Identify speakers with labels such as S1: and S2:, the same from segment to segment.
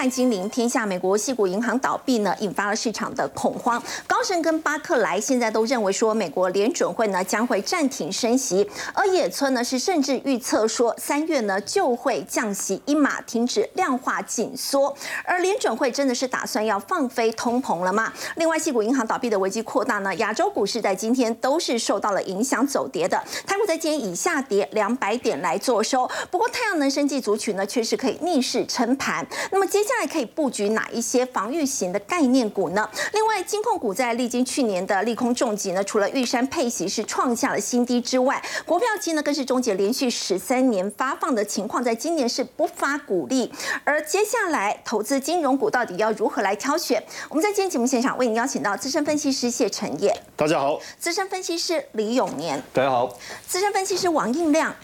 S1: 盘惊临天下，美国系股银行倒闭呢，引发了市场的恐慌。高盛跟巴克莱现在都认为说，美国联准会呢将会暂停升息，而野村呢是甚至预测说，三月呢就会降息一码，停止量化紧缩。而联准会真的是打算要放飞通膨了吗？另外，系股银行倒闭的危机扩大呢，亚洲股市在今天都是受到了影响走跌的，台股在今天以下跌两百点来做收。不过，太阳能生技族群呢却是可以逆势撑盘。那么接下来可以布局哪一些防御型的概念股呢？另外，金控股在历经去年的利空重击呢，除了玉山配息是创下了新低之外，国票期呢更是终结连续十三年发放的情况，在今年是不发股利。而接下来投资金融股到底要如何来挑选？我们在今天节目现场为您邀请到资深分析师谢承业，
S2: 大家好；
S1: 资深分析师李永年，
S2: 大家好；
S1: 资深分析师王应亮，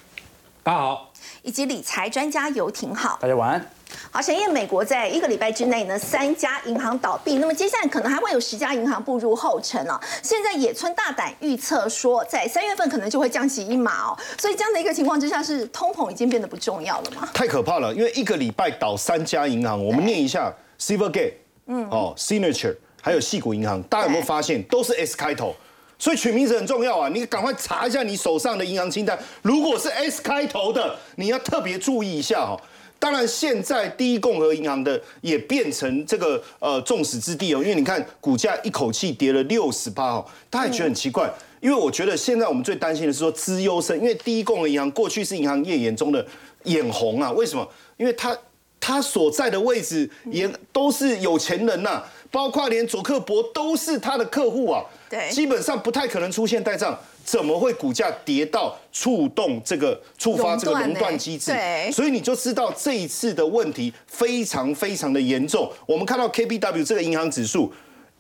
S3: 大家好；
S1: 以及理财专家游廷浩，
S3: 大家晚安。
S1: 好，陈燕，美国在一个礼拜之内呢，三家银行倒闭，那么接下来可能还会有十家银行步入后尘哦。现在野村大胆预测说，在三月份可能就会降息一码哦。所以这样的一个情况之下，是通膨已经变得不重要了吗？
S2: 太可怕了，因为一个礼拜倒三家银行，我们念一下：Silvergate，嗯，哦，Signature，还有细谷银行，大家有没有发现都是 S 开头？所以取名字很重要啊，你赶快查一下你手上的银行清单，如果是 S 开头的，你要特别注意一下哈。当然，现在第一共和银行的也变成这个呃众矢之的哦，因为你看股价一口气跌了六十八哦，大家也觉得很奇怪，因为我觉得现在我们最担心的是说资优生，因为第一共和银行过去是银行业眼中的眼红啊，为什么？因为它它所在的位置也都是有钱人呐，包括连佐克伯都是他的客户啊，
S1: 对，
S2: 基本上不太可能出现呆账。怎么会股价跌到触动这个触发这个熔断机制？所以你就知道这一次的问题非常非常的严重。我们看到 KBW 这个银行指数，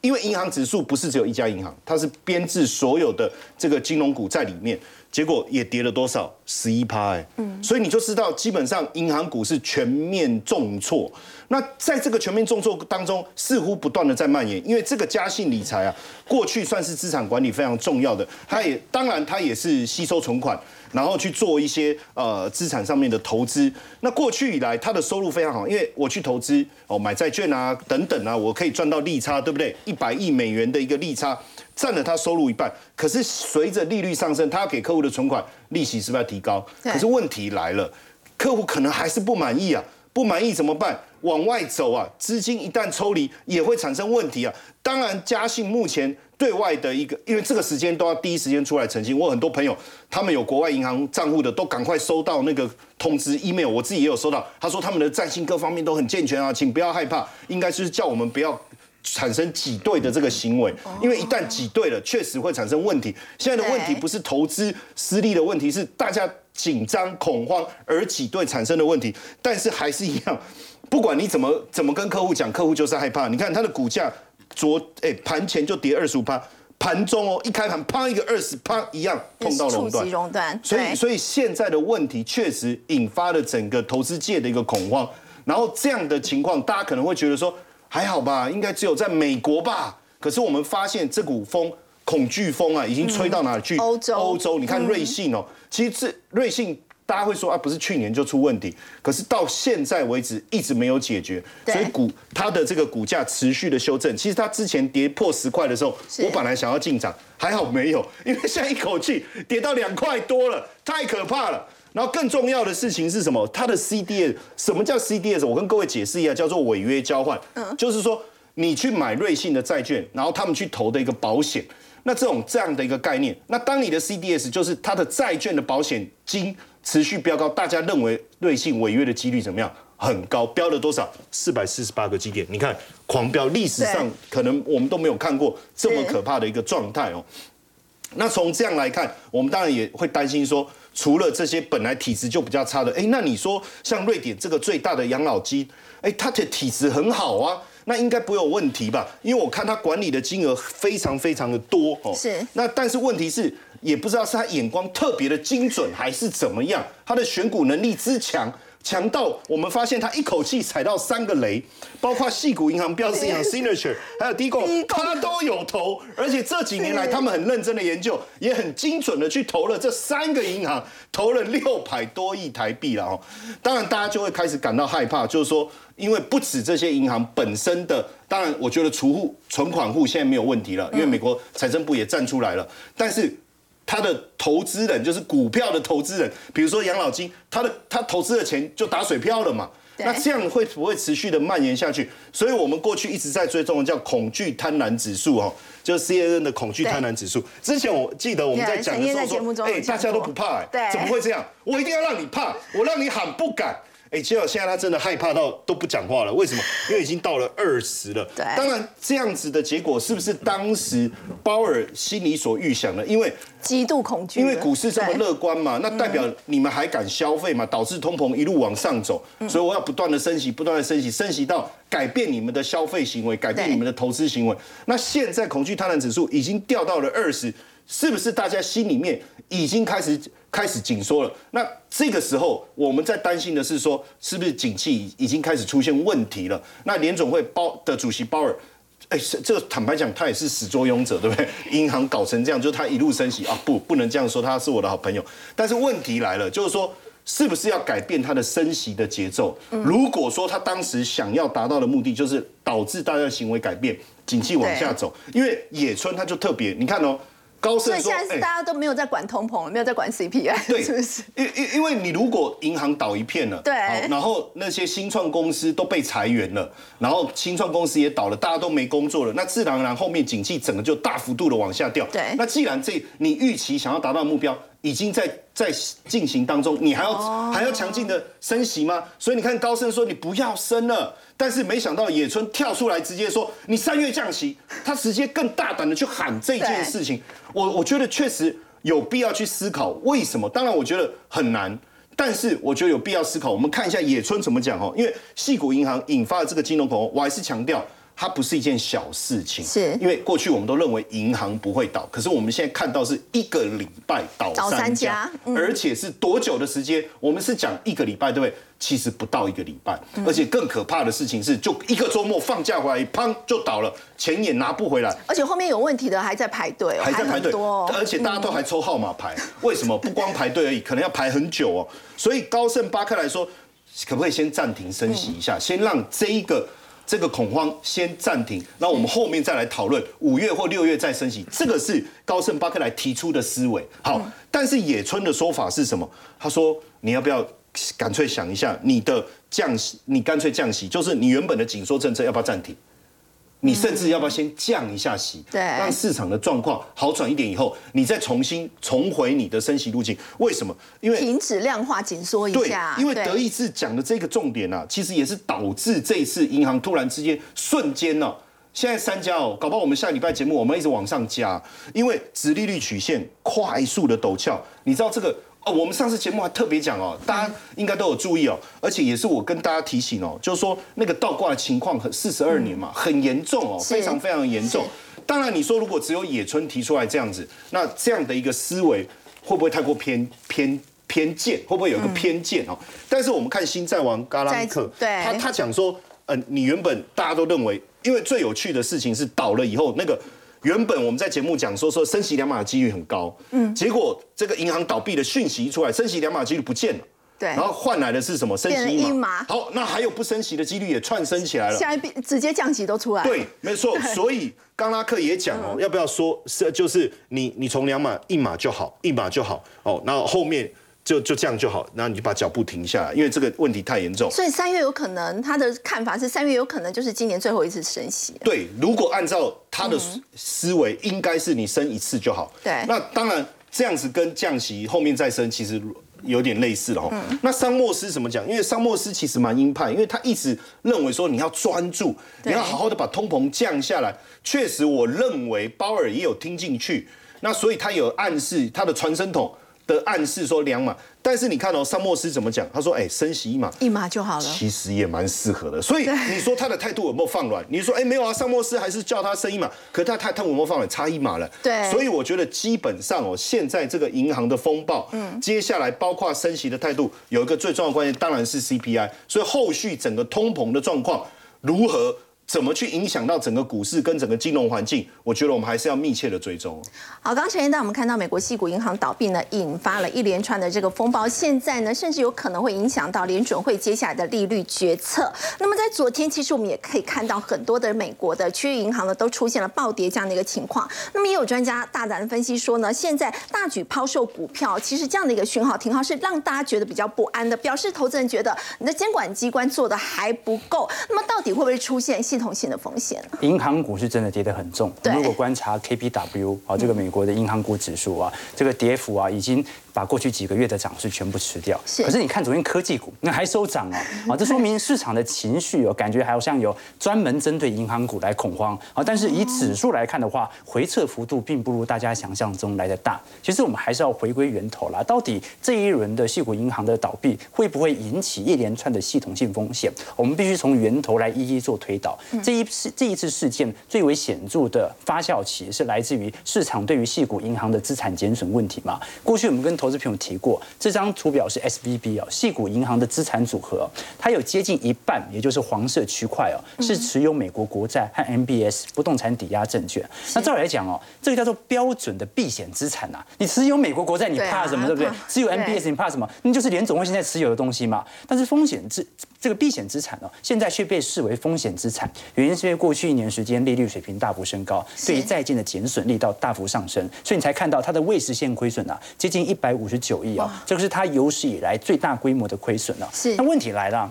S2: 因为银行指数不是只有一家银行，它是编制所有的这个金融股在里面，结果也跌了多少？十一趴哎，嗯，所以你就知道基本上银行股是全面重挫。那在这个全面重挫当中，似乎不断的在蔓延，因为这个嘉信理财啊，过去算是资产管理非常重要的，它也当然它也是吸收存款，然后去做一些呃资产上面的投资。那过去以来，他的收入非常好，因为我去投资哦买债券啊等等啊，我可以赚到利差，对不对？一百亿美元的一个利差，占了他收入一半。可是随着利率上升，他要给客户的存款利息是不是要提高？可是问题来了，客户可能还是不满意啊。不满意怎么办？往外走啊！资金一旦抽离，也会产生问题啊。当然，嘉信目前对外的一个，因为这个时间都要第一时间出来澄清。我很多朋友，他们有国外银行账户的，都赶快收到那个通知 email。我自己也有收到，他说他们的战信各方面都很健全啊，请不要害怕。应该就是叫我们不要产生挤兑的这个行为，因为一旦挤兑了，确实会产生问题。现在的问题不是投资失利的问题，是大家。紧张恐慌而挤兑产生的问题，但是还是一样，不管你怎么怎么跟客户讲，客户就是害怕。你看它的股价昨哎盘前就跌二十五趴，盘中哦一开盘啪一个二十啪一样碰到熔断，
S1: 熔断。
S2: 所以所以现在的问题确实引发了整个投资界的一个恐慌。然后这样的情况，大家可能会觉得说还好吧，应该只有在美国吧。可是我们发现这股风。恐惧风啊，已经吹到哪里去？
S1: 欧洲，
S2: 欧洲，你看瑞信哦，其实这瑞信大家会说啊，不是去年就出问题，可是到现在为止一直没有解决，所以股它的这个股价持续的修正。其实它之前跌破十块的时候，我本来想要进场，还好没有，因为现在一口气跌到两块多了，太可怕了。然后更重要的事情是什么？它的 CDS，什么叫 CDS？我跟各位解释一下，叫做违约交换，就是说你去买瑞信的债券，然后他们去投的一个保险。那这种这样的一个概念，那当你的 CDS 就是它的债券的保险金持续飙高，大家认为瑞信违约的几率怎么样？很高，飙了多少？四百四十八个基点，你看狂飙，历史上可能我们都没有看过这么可怕的一个状态哦。那从这样来看，我们当然也会担心说，除了这些本来体质就比较差的，哎，那你说像瑞典这个最大的养老金，哎，它的体质很好啊。那应该不会有问题吧？因为我看他管理的金额非常非常的多
S1: 哦。是。
S2: 那但是问题是，也不知道是他眼光特别的精准，还是怎么样？他的选股能力之强，强到我们发现他一口气踩到三个雷，包括细谷银行、标志银行、Signature，还有低共，他都有投。而且这几年来，他们很认真的研究，也很精准的去投了这三个银行，投了六百多亿台币了哦。当然，大家就会开始感到害怕，就是说，因为不止这些银行本身的，当然，我觉得储户、存款户现在没有问题了，因为美国财政部也站出来了，但是。他的投资人就是股票的投资人，比如说养老金，他的他投资的钱就打水漂了嘛。那这样会不会持续的蔓延下去？所以我们过去一直在追踪的叫恐惧贪婪指数哦，就是 C N N 的恐惧贪婪指数。之前我记得我们在讲的时候说，哎，大家都不怕，哎，怎么会这样？我一定要让你怕，我让你喊不敢。哎，结果现在他真的害怕到都不讲话了，为什么？因为已经到了二十了。
S1: 对，
S2: 当然这样子的结果是不是当时鲍尔心里所预想的？因为
S1: 极度恐惧，
S2: 因为股市这么乐观嘛，那代表你们还敢消费嘛？导致通膨一路往上走，所以我要不断的升息，不断的升息，升息到改变你们的消费行为，改变你们的投资行为。那现在恐惧贪婪指数已经掉到了二十，是不是大家心里面已经开始？开始紧缩了，那这个时候我们在担心的是说，是不是景气已经开始出现问题了？那联总会包的主席鲍尔，哎，这个坦白讲，他也是始作俑者，对不对？银行搞成这样，就是他一路升息啊，不，不能这样说，他是我的好朋友。但是问题来了，就是说，是不是要改变他的升息的节奏？如果说他当时想要达到的目的，就是导致大家的行为改变，景气往下走，因为野村他就特别，你看哦。
S1: 所以现在是大家都没有在管通膨了，没有在管 CPI，
S2: 对，是不是？因因因为你如果银行倒一片了，
S1: 对，
S2: 然后那些新创公司都被裁员了，然后新创公司也倒了，大家都没工作了，那自然而然后面景气整个就大幅度的往下掉。
S1: 对，
S2: 那既然这你预期想要达到目标。已经在在进行当中，你还要还要强劲的升息吗？所以你看高盛说你不要升了，但是没想到野村跳出来直接说你三月降息，他直接更大胆的去喊这件事情。我我觉得确实有必要去思考为什么。当然我觉得很难，但是我觉得有必要思考。我们看一下野村怎么讲哦，因为细谷银行引发的这个金融恐慌，我还是强调。它不是一件小事情，
S1: 是
S2: 因为过去我们都认为银行不会倒，可是我们现在看到是一个礼拜倒三家，而且是多久的时间？我们是讲一个礼拜，对不对？其实不到一个礼拜，而且更可怕的事情是，就一个周末放假回来，砰就倒了，钱也拿不回来，
S1: 而且后面有问题的还在排队，
S2: 还在排队，而且大家都还抽号码牌，为什么？不光排队而已，可能要排很久哦。所以高盛、巴克来说，可不可以先暂停升息一下，先让这一个。这个恐慌先暂停，那我们后面再来讨论五月或六月再升息，这个是高盛巴克莱提出的思维。好，但是野村的说法是什么？他说你要不要干脆想一下，你的降息，你干脆降息，就是你原本的紧缩政策要不要暂停？你甚至要不要先降一下息，
S1: 对，
S2: 让市场的状况好转一点以后，你再重新重回你的升息路径？为什么？因为
S1: 停止量化紧缩一下。
S2: 对，因为德意志讲的这个重点啊，其实也是导致这一次银行突然之间瞬间呢，现在三家哦，搞不好我们下礼拜节目我们一直往上加，因为直利率曲线快速的陡峭，你知道这个。哦，我们上次节目还特别讲哦，大家应该都有注意哦，而且也是我跟大家提醒哦，就是说那个倒挂的情况很四十二年嘛，很严重哦，非常非常严重。当然你说如果只有野村提出来这样子，那这样的一个思维会不会太过偏偏偏见？会不会有一个偏见哦？但是我们看新债王嘎拉克，
S1: 对，
S2: 他他讲说，嗯，你原本大家都认为，因为最有趣的事情是倒了以后那个。原本我们在节目讲说说升息两码的几率很高，嗯，结果这个银行倒闭的讯息一出来，升息两码几率不见了，
S1: 对，
S2: 然后换来的是什么？升息
S1: 一码。
S2: 好，那还有不升息的几率也串升起来了，
S1: 下一笔直接降息都出来。
S2: 对，没错。所以刚拉克也讲哦，要不要说是就是你你从两码一码就好，一码就好哦，然后后面。就就这样就好，然后你就把脚步停下来，因为这个问题太严重。
S1: 所以三月有可能，他的看法是三月有可能就是今年最后一次升息。
S2: 对，如果按照他的思维，应该是你升一次就好。
S1: 对，
S2: 那当然这样子跟降息后面再升其实有点类似了哈。那桑莫斯怎么讲？因为桑莫斯其实蛮鹰派，因为他一直认为说你要专注，你要好好的把通膨降下来。确实，我认为鲍尔也有听进去，那所以他有暗示他的传声筒。的暗示说两码，但是你看哦，萨莫斯怎么讲？他说：“哎，升息一码，
S1: 一码就好了。”
S2: 其实也蛮适合的。所以你说他的态度有没有放软？你说：“哎，没有啊，萨莫斯还是叫他升一码，可他他他有没有放软？差一码了。”
S1: 对。
S2: 所以我觉得基本上哦，现在这个银行的风暴，嗯，接下来包括升息的态度，有一个最重要的关键，当然是 CPI。所以后续整个通膨的状况如何？怎么去影响到整个股市跟整个金融环境？我觉得我们还是要密切的追踪。
S1: 好，刚前一段我们看到美国系股银行倒闭呢，引发了一连串的这个风暴，现在呢，甚至有可能会影响到联准会接下来的利率决策。那么在昨天，其实我们也可以看到很多的美国的区域银行呢，都出现了暴跌这样的一个情况。那么也有专家大胆的分析说呢，现在大举抛售股票，其实这样的一个讯号停号是让大家觉得比较不安的，表示投资人觉得你的监管机关做的还不够。那么到底会不会出现系统性的风险？
S3: 银行股是真的跌得很重。如果观察 KPW 啊，这个美国的银行股指数啊，这个跌幅啊，已经。把过去几个月的涨势全部吃掉，可是你看昨天科技股那还收涨哦，啊，这说明市场的情绪哦，感觉好像有专门针对银行股来恐慌啊。但是以指数来看的话，回撤幅度并不如大家想象中来的大。其实我们还是要回归源头啦，到底这一轮的系股银行的倒闭会不会引起一连串的系统性风险？我们必须从源头来一一做推导。这一次这一次事件最为显著的发酵期是来自于市场对于系股银行的资产减损问题嘛？过去我们跟投投资朋友提过，这张图表是 S V B 哦，细股银行的资产组合，它有接近一半，也就是黄色区块哦，是持有美国国债和 M B S 不动产抵押证券。那照理来讲哦，这个叫做标准的避险资产呐。你持有美国国债，你怕什么？对不对？持有 M B S，你怕什么？那就是联总会现在持有的东西嘛。但是风险资这个避险资产呢，现在却被视为风险资产，原因是因为过去一年时间利率水平大幅升高，对于债券的减损力道大幅上升，所以你才看到它的未实现亏损啊，接近一百。五十九亿啊，这个是它有史以来最大规模的亏损了。
S1: 是，
S3: 那问题来了，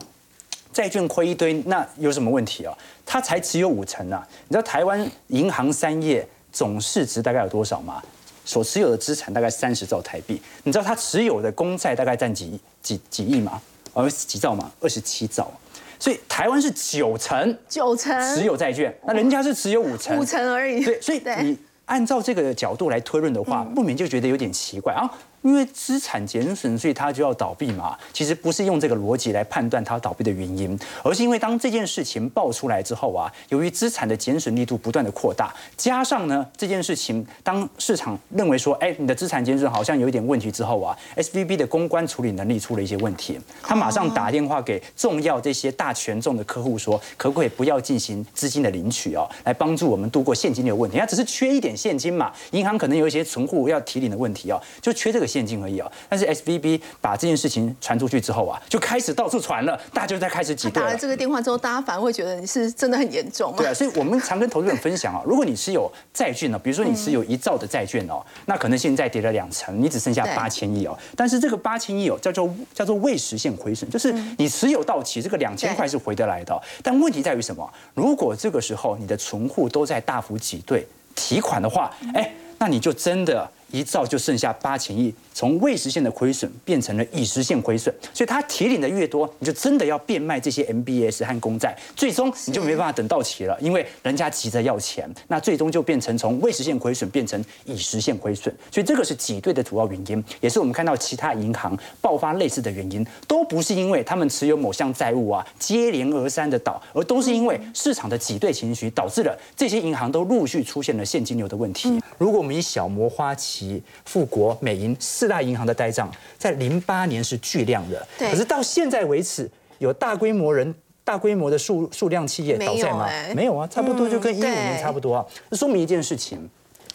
S3: 债券亏一堆，那有什么问题啊？它才持有五成啊！你知道台湾银行三业总市值大概有多少吗？所持有的资产大概三十兆台币。你知道它持有的公债大概占几几几亿吗？呃，几兆吗？二十七兆。所以台湾是九成，
S1: 九成
S3: 持有债券，那人家是持有五成，
S1: 五成而已。
S3: 对，所以你按照这个角度来推论的话，不免就觉得有点奇怪啊。因为资产减损，所以它就要倒闭嘛？其实不是用这个逻辑来判断它倒闭的原因，而是因为当这件事情爆出来之后啊，由于资产的减损力度不断的扩大，加上呢这件事情，当市场认为说，哎，你的资产减损好像有一点问题之后啊，S V B 的公关处理能力出了一些问题，他马上打电话给重要这些大权重的客户说，可不可以不要进行资金的领取哦，来帮助我们度过现金流问题？他只是缺一点现金嘛，银行可能有一些存户要提领的问题哦，就缺这个。现金而已啊，但是 S V B 把这件事情传出去之后啊，就开始到处传了，大家就在开始挤兑。
S1: 打了这个电话之后，大家反而会觉得你是真的很严重。
S3: 对啊，所以我们常跟投资人分享啊，如果你持有债券呢，比如说你持有一兆的债券哦，那可能现在跌了两成，你只剩下八千亿哦。但是这个八千亿哦，叫做叫做未实现亏损，就是你持有到期，这个两千块是回得来的。但问题在于什么？如果这个时候你的存户都在大幅挤兑提款的话，哎，那你就真的。一兆就剩下八千亿，从未实现的亏损变成了已实现亏损，所以它提领的越多，你就真的要变卖这些 MBS 和公债，最终你就没办法等到期了，因为人家急着要钱，那最终就变成从未实现亏损变成已实现亏损，所以这个是挤兑的主要原因，也是我们看到其他银行爆发类似的原因，都不是因为他们持有某项债务啊接连而三的倒，而都是因为市场的挤兑情绪导致了这些银行都陆续出现了现金流的问题。如果我们以小摩花旗富国、美银四大银行的呆账，在零八年是巨量的，可是到现在为止，有大规模人、大规模的数数量企业倒债吗？没有啊，差不多就跟一五年差不多啊。这说明一件事情，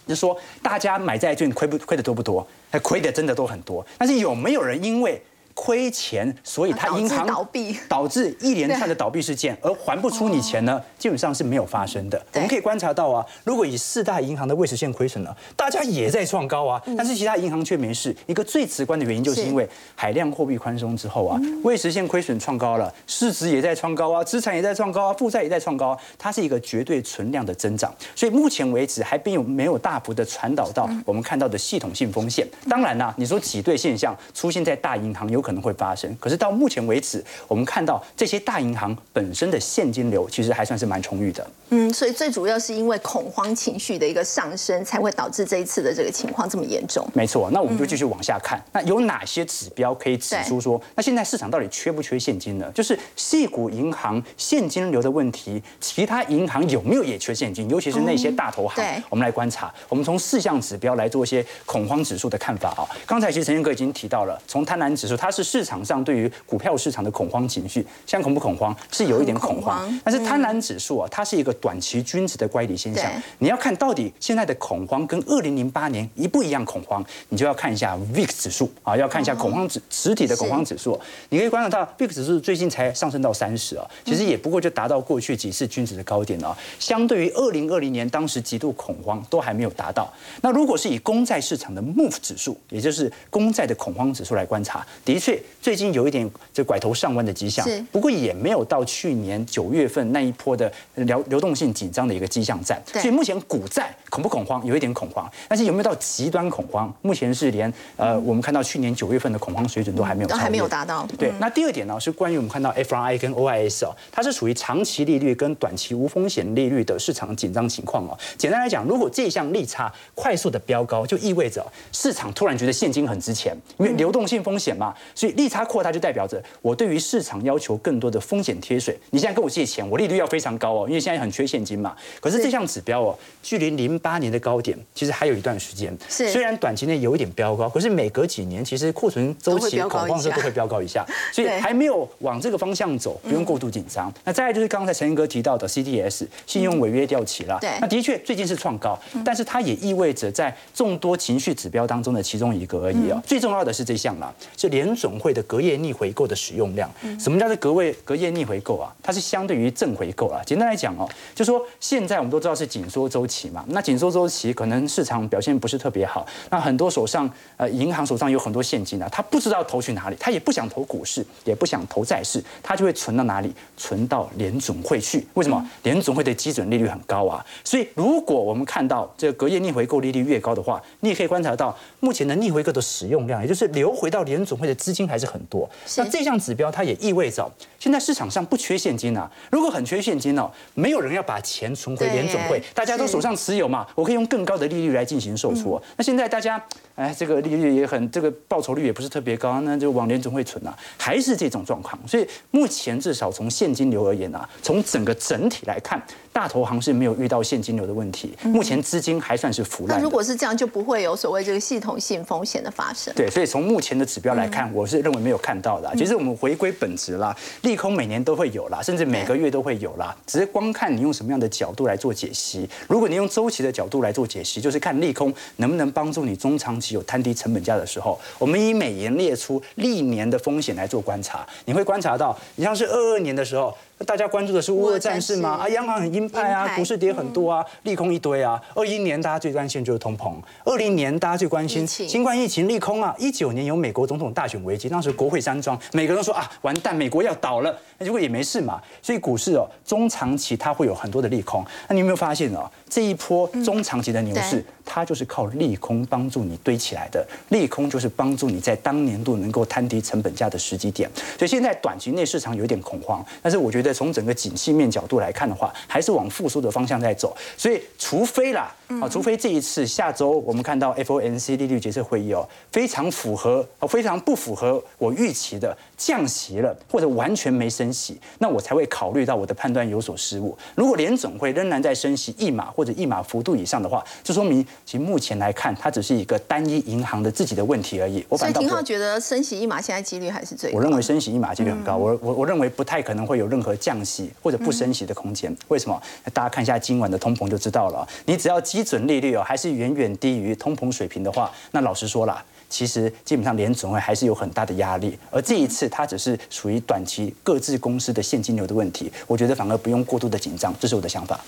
S3: 就是说大家买债券亏不亏的多不多？还亏的真的都很多，但是有没有人因为？亏钱，所以他银行
S1: 倒闭，
S3: 导致一连串的倒闭事件，而还不出你钱呢，基本上是没有发生的。我们可以观察到啊，如果以四大银行的未实现亏损呢，大家也在创高啊，但是其他银行却没事。一个最直观的原因，就是因为海量货币宽松之后啊，未实现亏损创高了，市值也在创高啊，资产也在创高啊，负债也在创高，它是一个绝对存量的增长。所以目前为止还并有没有大幅的传导到我们看到的系统性风险。当然啦，你说挤兑现象出现在大银行，有可可能会发生。可是到目前为止，我们看到这些大银行本身的现金流其实还算是蛮充裕的。
S1: 嗯，所以最主要是因为恐慌情绪的一个上升，才会导致这一次的这个情况这么严重。
S3: 没错，那我们就继续往下看，那有哪些指标可以指出说，那现在市场到底缺不缺现金呢？就是细股银行现金流的问题，其他银行有没有也缺现金？尤其是那些大投行，我们来观察，我们从四项指标来做一些恐慌指数的看法啊。刚才其实陈建哥已经提到了，从贪婪指数，它是市场上对于股票市场的恐慌情绪，现在恐不恐慌？是有一点恐慌，但是贪婪指数啊，它是一个短期均值的乖离现象。你要看到底现在的恐慌跟二零零八年一不一样恐慌，你就要看一下 VIX 指数啊，要看一下恐慌指实体的恐慌指数。你可以观察到 VIX 指数最近才上升到三十啊，其实也不过就达到过去几次均值的高点啊。相对于二零二零年当时极度恐慌，都还没有达到。那如果是以公债市场的 MOVE 指数，也就是公债的恐慌指数来观察，的确最近有一点这拐头上弯的迹象，不过也没有到去年九月份那一波的流流动性紧张的一个迹象在。所以目前股债恐不恐慌？有一点恐慌，但是有没有到极端恐慌？目前是连呃，我们看到去年九月份的恐慌水准都还没有，
S1: 都还没有达到。
S3: 对，那第二点呢，是关于我们看到 FRI 跟 OIS 哦，它是属于长期利率跟短期无风险利率的市场紧张情况哦。简单来讲，如果这项利差快速的飙高，就意味着市场突然觉得现金很值钱，因为流动性风险嘛，所以利差扩大就代表着我对于市场要求更多的风险贴水。你现在跟我借钱，我利率要非常高哦，因为现在很缺现金嘛。可是这项指标哦，距离零八年的高点其实还有一段时间。
S1: 是，
S3: 虽然短期内有一点飙高，可是每隔几年其实库存周期恐慌时都会飙高一下，所以还没有往这个方向走，不用过度紧张。那再来就是刚才陈英哥提到的 CDS 信用违约掉期了，
S1: 对，
S3: 那的确最近是创高，但是它也意味着在众多情绪指标当中的其中一个而已啊。最重要的是这项啦，是联总会的隔夜逆回购的使用量。什么叫做隔位隔夜逆回购啊？它是相对于正回购啊。简单来讲哦，就说现在我们都知道是紧缩周期嘛，那紧缩周期可能市场表现不是特别好，那很多手上呃银行手上有很多现金啊，他不知道投去哪里，他也不想投股市，也不想投债市，他就会存到哪里？存到联总会去。为什么？联总会的基准利率很高啊，所以如果我们看到这个隔夜逆回购利率越高的话，你也可以观察到目前的逆回购的使用量，也就是流回到联总会的资金还是很多。那这项指标它也意味着现在市场上不缺现金啊。如果很缺现金哦，没有人要把钱存回联总会，大家都手上持有嘛，我可以用更高的利率来进行售出。那现在大家哎，这个利率也很，这个报酬率也不是特别高，那就往联总会存啊，还是这种状况。所以目前至少从现金流而言啊，从整个整体来看。大投行是没有遇到现金流的问题，目前资金还算是腐烂。
S1: 那如果是这样，就不会有所谓这个系统性风险的发生。
S3: 对，所以从目前的指标来看，我是认为没有看到的。其实我们回归本质啦，利空每年都会有啦，甚至每个月都会有啦，只是光看你用什么样的角度来做解析。如果你用周期的角度来做解析，就是看利空能不能帮助你中长期有摊低成本价的时候，我们以美元列出历年的风险来做观察，你会观察到，你像是二二年的时候。大家关注的是乌俄战事吗？啊，央行很鹰派啊，股市跌很多啊，利空一堆啊。二一年大家最关心就是通膨，二零年大家最关心新冠疫情利空啊。一九年有美国总统大选危机，当时国会山庄，每个人都说啊，完蛋，美国要倒了。那结果也没事嘛。所以股市哦，中长期它会有很多的利空。那你有没有发现哦，这一波中长期的牛市，它就是靠利空帮助你堆起来的。利空就是帮助你在当年度能够摊低成本价的时机点。所以现在短期内市场有点恐慌，但是我觉得。从整个景气面角度来看的话，还是往复苏的方向在走。所以，除非啦，啊，除非这一次下周我们看到 FOMC 利率决策会议哦，非常符合，非常不符合我预期的降息了，或者完全没升息，那我才会考虑到我的判断有所失误。如果联总会仍然在升息一码或者一码幅度以上的话，就说明其实目前来看，它只是一个单一银行的自己的问题而已。
S1: 我所以廷浩觉得升息一码现在几率还是最高，
S3: 我认为升息一码几率很高。我我我认为不太可能会有任何。降息或者不升息的空间，为什么？大家看一下今晚的通膨就知道了。你只要基准利率哦还是远远低于通膨水平的话，那老实说了，其实基本上联总会还是有很大的压力。而这一次它只是属于短期各自公司的现金流的问题，我觉得反而不用过度的紧张，这是我的想法。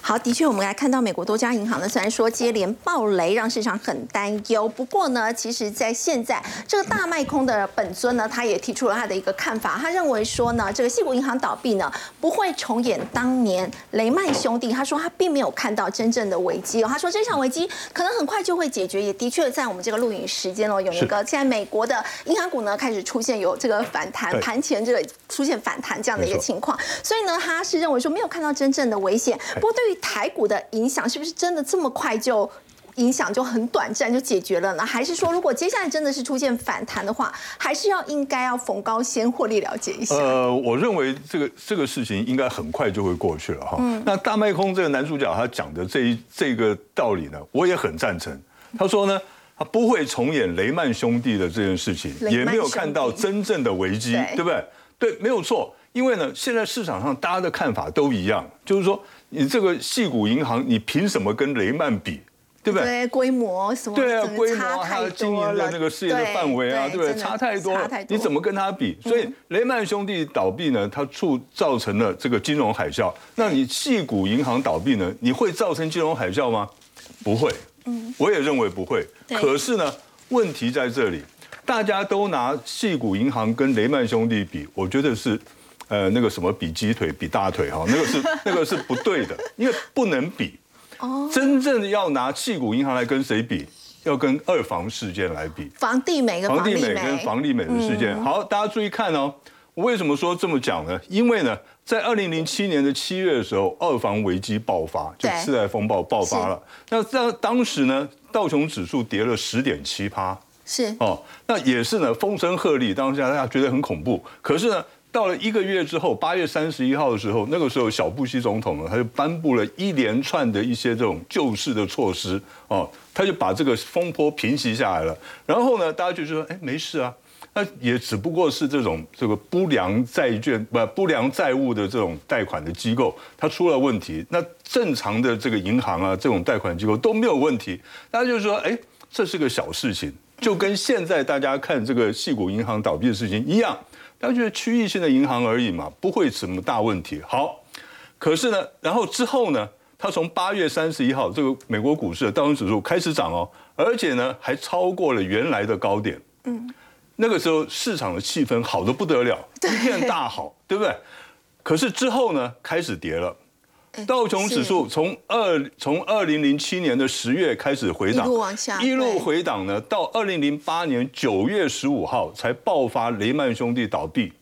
S1: 好，的确，我们来看到美国多家银行呢，虽然说接连暴雷，让市场很担忧。不过呢，其实，在现在这个大卖空的本尊呢，他也提出了他的一个看法。他认为说呢，这个西谷银行倒闭呢，不会重演当年雷曼兄弟。他说他并没有看到真正的危机哦。他说这场危机可能很快就会解决。也的确，在我们这个录影时间哦，有一个现在美国的银行股呢开始出现有这个反弹，盘前这个出现反弹这样的一个情况。所以呢，他是认为说没有看到真正的危险。不过对于台股的影响是不是真的这么快就影响就很短暂就解决了呢？还是说如果接下来真的是出现反弹的话，还是要应该要逢高先获利了解一下？
S4: 呃，我认为这个这个事情应该很快就会过去了哈。那大麦空这个男主角他讲的这一这个道理呢，我也很赞成。他说呢，他不会重演雷曼兄弟的这件事情，也没有看到真正的危机，对不对？对，没有错。因为呢，现在市场上大家的看法都一样，就是说，你这个细股银行，你凭什么跟雷曼比，对不对？
S1: 对，规模什么？
S4: 对啊，规模还有经营的那个事业的范围啊，对不对？差太多，你怎么跟他比？所以雷曼兄弟倒闭呢，它促造成了这个金融海啸。那你细股银行倒闭呢，你会造成金融海啸吗？不会，嗯，我也认为不会。可是呢，问题在这里，大家都拿细股银行跟雷曼兄弟比，我觉得是。呃，那个什么比鸡腿比大腿哈，那个是那个是不对的，因为不能比。哦。真正要拿气股银行来跟谁比？要跟二房事件来比。
S1: 房地美跟
S4: 房地美跟房地美的事件。好，大家注意看哦。我为什么说这么讲呢？因为呢，在二零零七年的七月的时候，二房危机爆发，就次贷风暴爆发了。那在当时呢，道琼指数跌了十点七趴。
S1: 是。哦，
S4: 那也是呢，风声鹤唳，当下大家觉得很恐怖。可是呢。到了一个月之后，八月三十一号的时候，那个时候小布希总统呢，他就颁布了一连串的一些这种救市的措施哦，他就把这个风波平息下来了。然后呢，大家就说，哎，没事啊，那也只不过是这种这个不良债券不不良债务的这种贷款的机构，它出了问题。那正常的这个银行啊，这种贷款机构都没有问题。大家就说，哎，这是个小事情，就跟现在大家看这个细谷银行倒闭的事情一样。大家觉得区域性的银行而已嘛，不会什么大问题。好，可是呢，然后之后呢，它从八月三十一号这个美国股市的道琼指数开始涨哦，而且呢还超过了原来的高点。嗯，那个时候市场的气氛好的不得了，一片大好，对不对？可是之后呢，开始跌了。道琼指数从二从二零零七年的十月开始回档，
S1: 一路往下，
S4: 一路回档呢，到二零零八年九月十五号才爆发雷曼兄弟倒闭。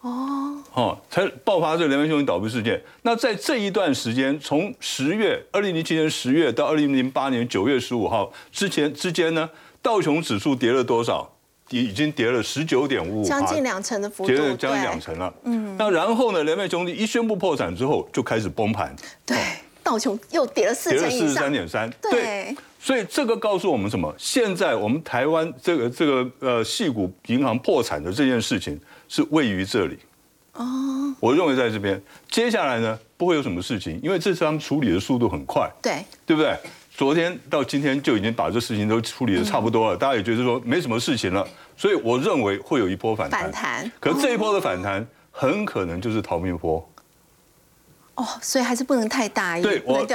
S4: 哦，哦，才爆发这雷曼兄弟倒闭事件。那在这一段时间，从十月二零零七年十月到二零零八年九月十五号之前之间呢，道琼指数跌了多少？已已经跌了十九点五五，
S1: 将近两成的幅度，
S4: 跌了将近两成了。嗯，那然后呢？联袂兄弟一宣布破产之后，就开始崩盘。
S1: 对，道琼又跌了四成
S4: 跌了四十三点三。对，所以这个告诉我们什么？现在我们台湾这个这个呃，系股银行破产的这件事情是位于这里。哦，我认为在这边，接下来呢不会有什么事情，因为这次他们处理的速度很快。
S1: 对，
S4: 对不对？昨天到今天就已经把这事情都处理的差不多了，大家也觉得说没什么事情了，所以我认为会有一波反弹。
S1: 反弹，
S4: 可这一波的反弹很可能就是逃命波。
S1: 哦，所以还是不能太大，对，我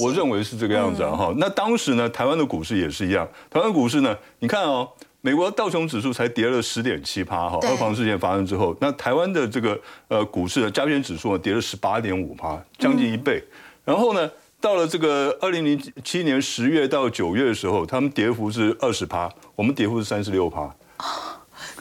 S4: 我认为是这个样子啊哈。那当时呢，台湾的股市也是一样，台湾股市呢，你看哦，美国道琼指数才跌了十点七趴哈，二房事件发生之后，那台湾的这个呃股市的加权指数呢跌了十八点五趴，将近一倍，然后呢。到了这个二零零七年十月到九月的时候，他们跌幅是二十趴，我们跌幅是三十六趴。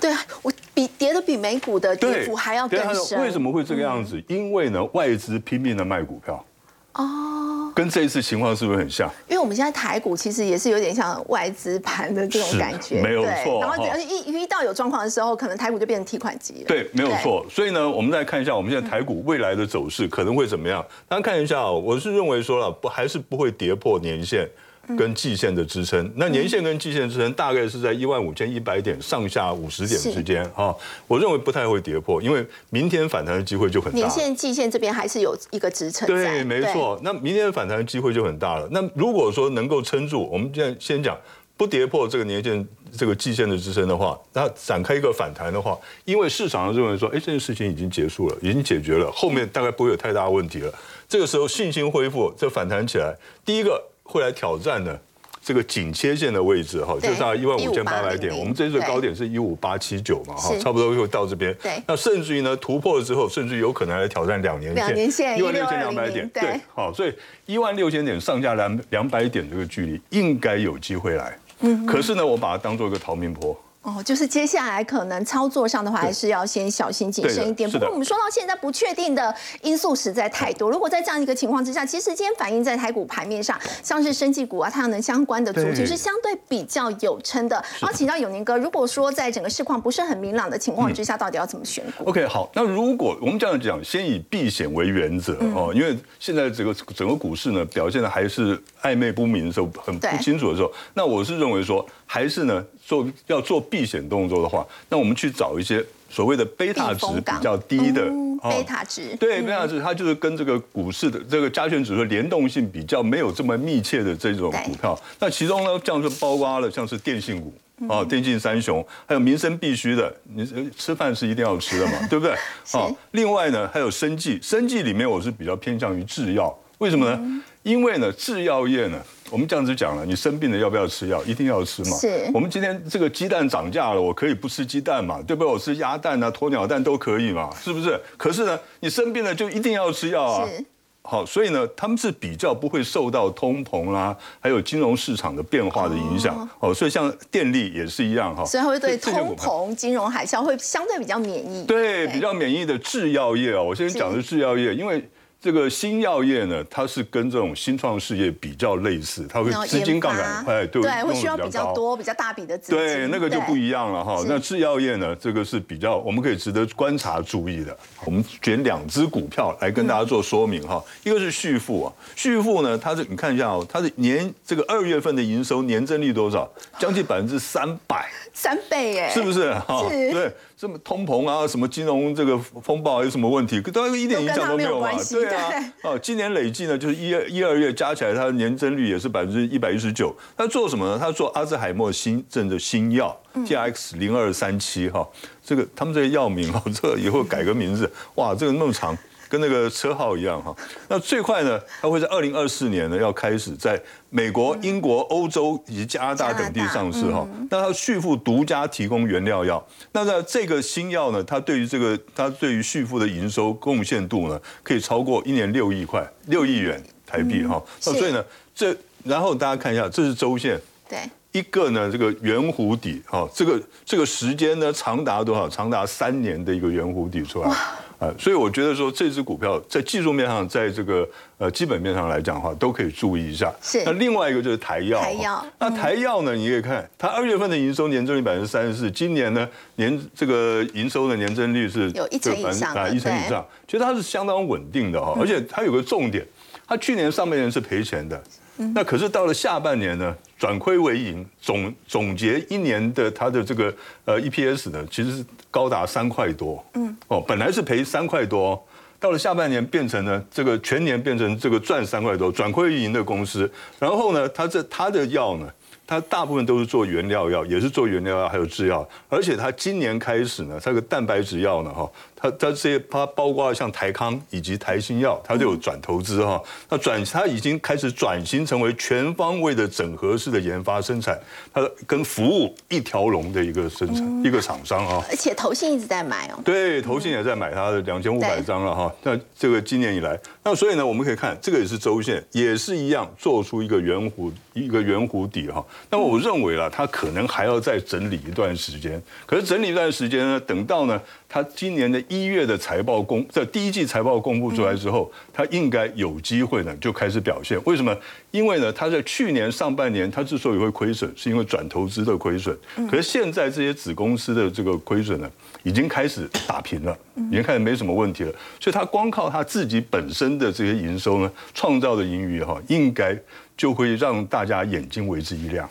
S1: 对啊，我比跌的比美股的跌幅还要更深。
S4: 为什么会这个样子？因为呢，外资拼命的卖股票。哦，跟这一次情况是不是很像？
S1: 因为我们现在台股其实也是有点像外资盘的这种感觉，
S4: 没有错。
S1: 然后一遇到有状况的时候，可能台股就变成提款机了。
S4: 对，没有错。所以呢，我们再看一下我们现在台股未来的走势可能会怎么样？大家看一下啊，我是认为说了，不还是不会跌破年线。跟季线的支撑，那年线跟季线支撑大概是在一万五千一百点上下五十点之间啊，我认为不太会跌破，因为明天反弹的机会就很大。
S1: 年线、季线这边还是有一个支撑。对，
S4: 没错。那明天反弹的机会就很大了。那如果说能够撑住，我们现在先讲不跌破这个年线这个季线的支撑的话，那展开一个反弹的话，因为市场上认为说，哎，这件事情已经结束了，已经解决了，后面大概不会有太大问题了。这个时候信心恢复，这反弹起来，第一个会来挑战的。这个紧切线的位置哈，就大概一万五千八百点。我们这次的高点是一五八七九嘛哈，差不多会到这边。
S1: 对，
S4: 那甚至于呢突破了之后，甚至有可能来挑战两年
S1: 线，
S4: 一万六千两百点。对，好，所以一万六千点上下两两百点这个距离应该有机会来。嗯，可是呢，我把它当做一个逃命坡。
S1: 哦，就是接下来可能操作上的话，还是要先小心谨慎一点。不过我们说到现在不确定的因素实在太多。如果在这样一个情况之下，其实今天反映在台股盘面上，像是生技股啊、太阳能相关的族群是相对比较有撑的。然后请到永宁哥，如果说在整个市况不是很明朗的情况之下，到底要怎么选股
S4: ？OK，好，那如果我们这样讲，先以避险为原则哦，因为现在整个整个股市呢表现的还是暧昧不明的时候，很不清楚的时候，那我是认为说，还是呢。做要做避险动作的话，那我们去找一些所谓的贝塔值比较低的
S1: 贝塔值，
S4: 对贝塔值，它就是跟这个股市的这个加权指数联动性比较没有这么密切的这种股票。那其中呢，这样就包括了像是电信股啊，电信三雄，还有民生必须的，你吃饭是一定要吃的嘛，对不对？啊，另外呢，还有生技，生技里面我是比较偏向于制药，为什么呢？因为呢，制药业呢。我们这样子讲了，你生病了要不要吃药？一定要吃嘛。
S1: 是。
S4: 我们今天这个鸡蛋涨价了，我可以不吃鸡蛋嘛？对不对？我吃鸭蛋啊、鸵鸟蛋都可以嘛？是不是？可是呢，你生病了就一定要吃药啊。
S1: 是。
S4: 好，所以呢，他们是比较不会受到通膨啦，还有金融市场的变化的影响。哦。所以像电力也是一样哈。
S1: 所以会对通膨、金融海啸会相对比较免疫。
S4: 对，比较免疫的制药业啊，我先讲的制药业，因为。这个新药业呢，它是跟这种新创事业比较类似，它会资金杠杆，
S1: 哎，对，对会需要比较多、比较大笔的资金。
S4: 对，那个就不一样了哈。那制药业呢，这个是比较我们可以值得观察注意的。我们选两只股票来跟大家做说明哈。一个是旭富啊，旭富呢，它是你看一下哦，它的年这个二月份的营收年增率多少？将近百分之三百，
S1: 三倍耶，
S4: 是不是？哈，对。这么通膨啊，什么金融这个风暴有什么问题？都一点影响都没有啊？对啊，哦，今年累计呢，就是一二一二月加起来，它的年增率也是百分之一百一十九。它做什么呢？它做阿兹海默新症的新药 T X 零二三七哈，这个他们这个药名哦，这以后改个名字，哇，这个那么长。跟那个车号一样哈，那最快呢，它会在二零二四年呢要开始在美国、英国、欧洲以及加拿大等地上市哈。那它旭富独家提供原料药，那在这个新药呢，它对于这个它对于旭富的营收贡献度呢，可以超过一年六亿块、六亿元台币哈。那所以呢，这然后大家看一下，这是周线，
S1: 对，
S4: 一个呢这个圆弧底哈，这个这个时间呢长达多少？长达三年的一个圆弧底出来。呃，所以我觉得说这只股票在技术面上，在这个呃基本面上来讲的话，都可以注意一下。
S1: 是。
S4: 那另外一个就是台药。
S1: 台药。
S4: 那台药呢，你可以看它二月份的营收年增率百分之三十四，今年呢年这个营收的年增率是
S1: 有一成以上啊，
S4: 一成以上，其实它是相当稳定的哈，而且它有个重点，它去年上半年是赔钱的。那可是到了下半年呢，转亏为盈，总总结一年的它的这个呃 EPS 呢，其实是高达三块多。嗯，哦，本来是赔三块多，到了下半年变成呢这个全年变成这个赚三块多，转亏为盈的公司。然后呢，它这它的药呢，它大部分都是做原料药，也是做原料药还有制药，而且它今年开始呢，它个蛋白质药呢，哈。它它这些它包括像台康以及台新药，它都有转投资哈。那转它已经开始转型成为全方位的整合式的研发生产，它跟服务一条龙的一个生产一个厂商啊。
S1: 而且投信一直在买哦。
S4: 对，投信也在买它的两千五百张了哈。那这个今年以来，那所以呢，我们可以看这个也是周线，也是一样做出一个圆弧一个圆弧底哈。那么我认为啊，他可能还要再整理一段时间。可是整理一段时间呢，等到呢。他今年的一月的财报公，在第一季财报公布出来之后，他应该有机会呢就开始表现。为什么？因为呢，他在去年上半年他之所以会亏损，是因为转投资的亏损。可是现在这些子公司的这个亏损呢，已经开始打平了，已经开始没什么问题了。所以他光靠他自己本身的这些营收呢，创造的盈余哈，应该就会让大家眼睛为之一亮。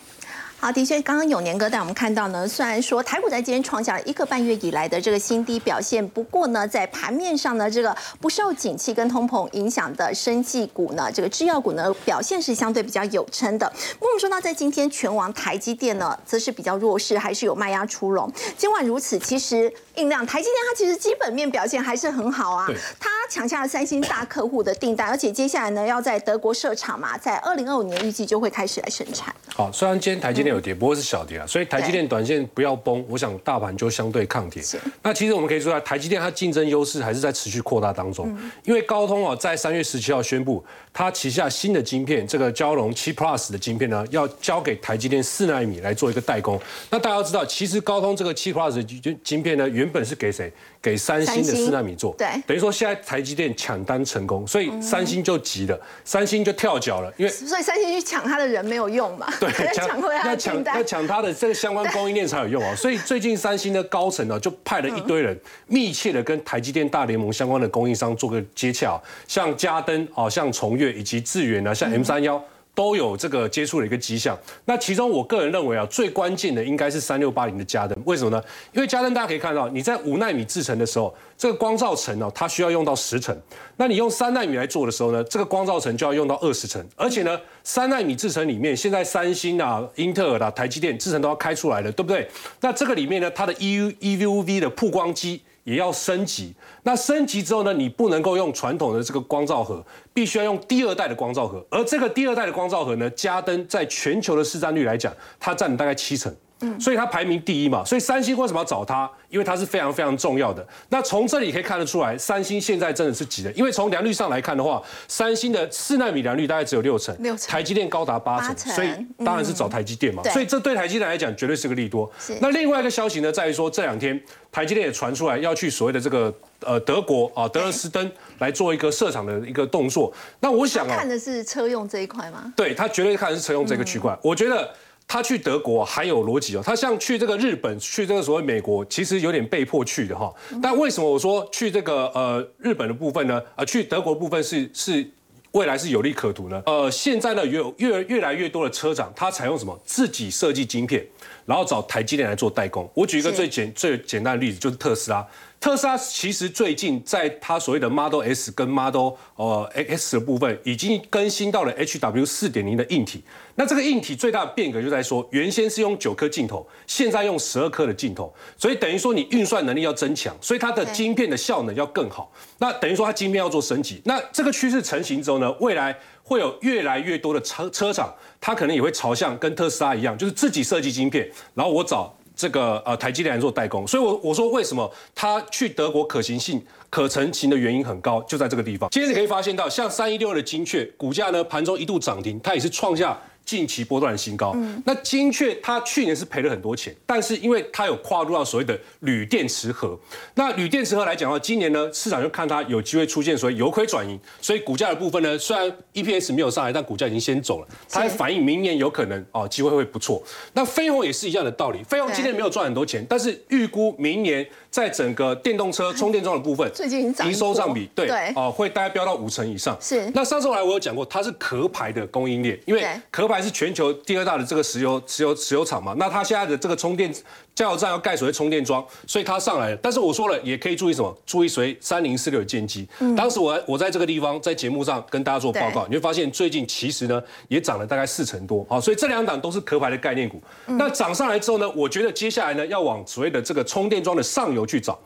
S1: 好，的确，刚刚永年哥带我们看到呢，虽然说台股在今天创下了一个半月以来的这个新低表现，不过呢，在盘面上呢，这个不受景气跟通膨影响的生技股呢，这个制药股呢，表现是相对比较有撑的。我们说到在今天全网台积电呢，则是比较弱势，还是有卖压出笼。尽管如此，其实印量台积电它其实基本面表现还是很好啊，它抢下了三星大客户的订单，而且接下来呢，要在德国设厂嘛，在二零二五年预计就会开始来生产。
S5: 好，虽然今天台积电。有跌，不过是小跌啊，所以台积电短线不要崩，我想大盘就相对抗跌。那其实我们可以说，台积电它竞争优势还是在持续扩大当中。因为高通啊，在三月十七号宣布，它旗下新的晶片，这个蛟龙七 Plus 的晶片呢，要交给台积电四纳米来做一个代工。那大家要知道，其实高通这个七 Plus 的晶片呢，原本是给谁？给三星的四纳米做。
S1: 对，
S5: 等于说现在台积电抢单成功，所以三星就急了，三星就跳脚了，因为
S1: 所以三星去抢他的人没有用嘛？
S5: 对，
S1: 抢回来。
S5: 抢要抢他的这个相关供应链才有用啊，所以最近三星的高层呢就派了一堆人，密切的跟台积电大联盟相关的供应商做个接洽，像嘉登啊，像崇越以及智源啊，像 M 三幺。都有这个接触的一个迹象。那其中我个人认为啊，最关键的应该是三六八零的加灯。为什么呢？因为加灯大家可以看到，你在五纳米制程的时候，这个光照层呢，它需要用到十层。那你用三纳米来做的时候呢，这个光照层就要用到二十层。而且呢，三纳米制程里面，现在三星啊、英特尔啊、台积电制程都要开出来了，对不对？那这个里面呢，它的 E U E U V 的曝光机。也要升级，那升级之后呢？你不能够用传统的这个光照盒，必须要用第二代的光照盒。而这个第二代的光照盒呢，加登在全球的市占率来讲，它占了大概七成。所以它排名第一嘛，所以三星为什么要找它？因为它是非常非常重要的。那从这里可以看得出来，三星现在真的是急的，因为从良率上来看的话，三星的四纳米良率大概只有六成，
S1: 六成，
S5: 台积电高达八成，所以当然是找台积电嘛。所以这对台积电来讲绝对是个利多。那另外一个消息呢，在于说这两天台积电也传出来要去所谓的这个呃德国啊德勒斯登来做一个设厂的一个动作。那我想啊，
S1: 看的是车用这一块吗？
S5: 对他绝对看的是车用这个区块。我觉得。他去德国还有逻辑哦，他像去这个日本、去这个所谓美国，其实有点被迫去的哈。但为什么我说去这个呃日本的部分呢？呃，去德国部分是是未来是有利可图呢？呃，现在呢有越越来越多的车厂，他采用什么自己设计晶片，然后找台积电来做代工。我举一个最简最简单的例子，就是特斯拉。特斯拉其实最近在它所谓的 Model S 跟 Model 呃 X 的部分，已经更新到了 HW 四点零的硬体。那这个硬体最大的变革就在说，原先是用九颗镜头，现在用十二颗的镜头，所以等于说你运算能力要增强，所以它的晶片的效能要更好。那等于说它晶片要做升级。那这个趋势成型之后呢，未来会有越来越多的车车厂，它可能也会朝向跟特斯拉一样，就是自己设计晶片，然后我找。这个呃台积电来做代工，所以我我说为什么他去德国可行性可成型的原因很高，就在这个地方。今天你可以发现到，像三一六的精确股价呢，盘中一度涨停，它也是创下。近期波段的新高，那精确它去年是赔了很多钱，但是因为它有跨入到所谓的铝电池盒，那铝电池盒来讲的话，今年呢市场就看它有机会出现所谓由亏转盈，所以股价的部分呢，虽然 EPS 没有上来，但股价已经先走了，它反映明年有可能哦机会会不错。那飞鸿也是一样的道理，飞鸿今年没有赚很多钱，但是预估明年。在整个电动车充电桩的部分，
S1: 最近
S5: 营收占比对哦，会大概飙到五成以上。
S1: 是。
S5: 那上次来我有讲过，它是壳牌的供应链，因为壳牌是全球第二大的这个石油石油石油厂嘛。那它现在的这个充电加油站要盖所谓充电桩，所以它上来了。但是我说了，也可以注意什么？注意随三零四六的剑机。当时我我在这个地方在节目上跟大家做报告，你会发现最近其实呢也涨了大概四成多。好，所以这两档都是壳牌的概念股。那涨上来之后呢，我觉得接下来呢要往所谓的这个充电桩的上游去找。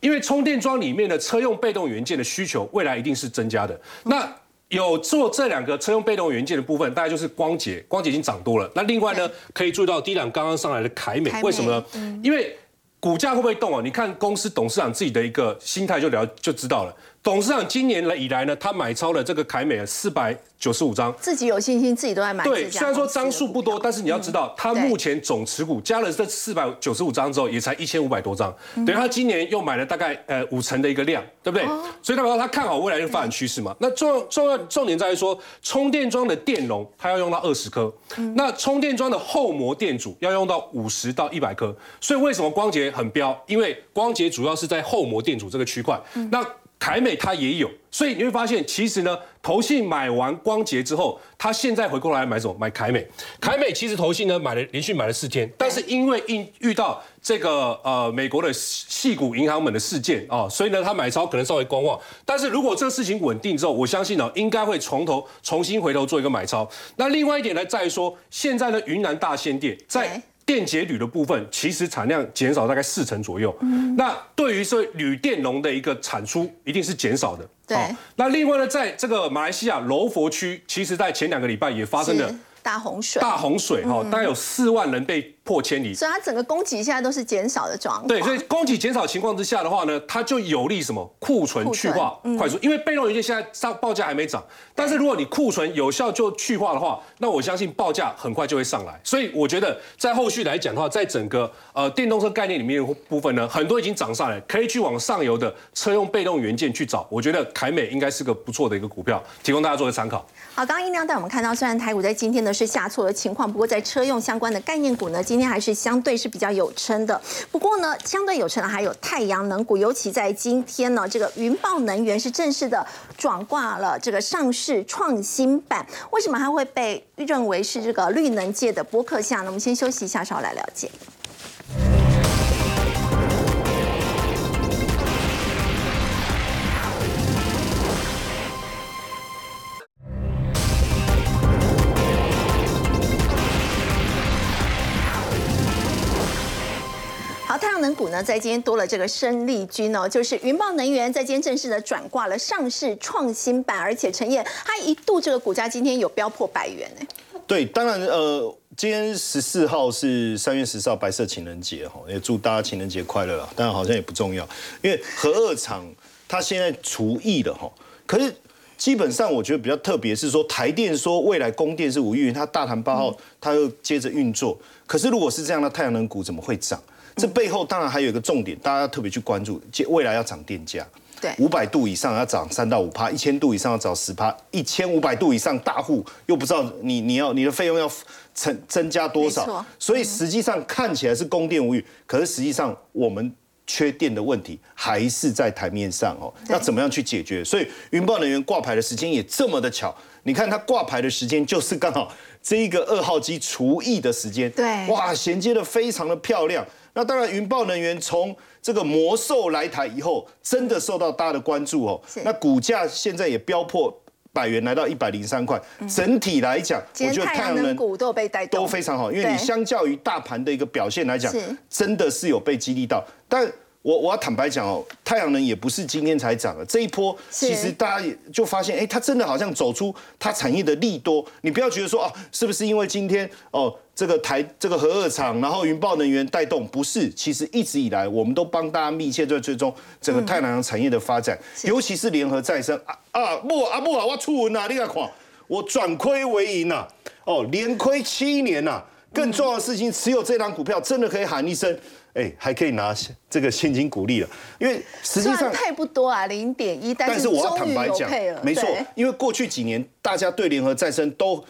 S5: 因为充电桩里面的车用被动元件的需求，未来一定是增加的。那有做这两个车用被动元件的部分，大概就是光捷，光捷已经涨多了。那另外呢，可以注意到低档刚刚上来的凯美，为什么呢？因为股价会不会动啊？你看公司董事长自己的一个心态就了就知道了。董事长今年来以来呢，他买超了这个凯美四百。九十五张，
S1: 自己有信心，自己都在买。
S5: 对，虽然说张数不多，但是你要知道，他目前总持股加了这四百九十五张之后，也才一千五百多张。等于他今年又买了大概呃五成的一个量，对不对？所以代表他看好未来的发展趋势嘛。那重重要重点在于说，充电桩的电容它要用到二十颗，那充电桩的后膜电阻要用到五十到一百颗。所以为什么光捷很标？因为光捷主要是在后膜电阻这个区块。那凯美它也有，所以你会发现，其实呢，投信买完光捷之后，它现在回过来买什么？买凯美。凯美其实投信呢买了连续买了四天，但是因为遇遇到这个呃美国的系股银行们的事件啊，所以呢它买超可能稍微观望。但是如果这个事情稳定之后，我相信呢应该会从头重新回头做一个买超。那另外一点呢，在于说现在呢云南大仙店在。电解铝的部分其实产量减少大概四成左右，那对于说铝电容的一个产出一定是减少的。
S1: 对，
S5: 那另外呢，在这个马来西亚柔佛区，其实在前两个礼拜也发生了
S1: 大洪水，
S5: 大洪水哈，大概有四万人被。破千里，
S1: 所以它整个供给现在都是减少的状况。
S5: 对，所以供给减少情况之下的话呢，它就有利什么库存去化快速，因为被动元件现在上报价还没涨，但是如果你库存有效就去化的话，那我相信报价很快就会上来。所以我觉得在后续来讲的话，在整个呃电动车概念里面部分呢，很多已经涨上来，可以去往上游的车用被动元件去找。我觉得凯美应该是个不错的一个股票，提供大家做个参考。
S1: 好，刚刚音量带我们看到，虽然台股在今天呢是下挫的情况，不过在车用相关的概念股呢。今天还是相对是比较有撑的，不过呢，相对有撑的还有太阳能股，尤其在今天呢，这个云豹能源是正式的转挂了这个上市创新板。为什么它会被认为是这个绿能界的博客下呢？我们先休息一下，稍后来了解。股呢，在今天多了这个生力军哦，就是云豹能源在今天正式的转挂了上市创新板，而且陈燕它一度这个股价今天有飙破百元呢。
S2: 对，当然呃，今天十四号是三月十四号白色情人节哈，也祝大家情人节快乐啊。当然好像也不重要，因为核二厂它现在除役了哈，可是基本上我觉得比较特别是说台电说未来供电是五亿元，它大潭八号它又接着运作，可是如果是这样的太阳能股怎么会涨？这背后当然还有一个重点，大家要特别去关注，未来要涨电价。
S1: 对，
S2: 五百度以上要涨三到五趴，一千度以上要涨十趴，一千五百度以上大户又不知道你你要你的费用要增增加多少，所以实际上看起来是供电无语，可是实际上我们缺电的问题还是在台面上哦。要怎么样去解决？所以云豹能源挂牌的时间也这么的巧，你看它挂牌的时间就是刚好这一个二号机除役的时间，
S1: 对，
S2: 哇，衔接的非常的漂亮。那当然，云豹能源从这个魔兽来台以后，真的受到大家的关注哦。那股价现在也飙破百元，来到一百零三块。整体来讲，
S1: 我觉得太阳能股都被带
S2: 动，都非常好。因为你相较于大盘的一个表现来讲，真的是有被激励到。但我我要坦白讲哦，太阳能也不是今天才涨的，这一波其实大家也就发现，哎，它真的好像走出它产业的利多。你不要觉得说啊，是不是因为今天哦？这个台这个核二厂，然后云豹能源带动，不是，其实一直以来我们都帮大家密切在追踪整个太阳能产业的发展，尤其是联合再生。啊啊不啊不啊，我出文啊，你来看，我转亏为盈呐，哦，连亏七年呐，更重要的事情，持有这张股票真的可以喊一声，哎，还可以拿这个现金鼓励了，因为实际上
S1: 配不多啊，零点一，但是
S2: 我要坦白讲，没错，因为过去几年大家对联合再生都。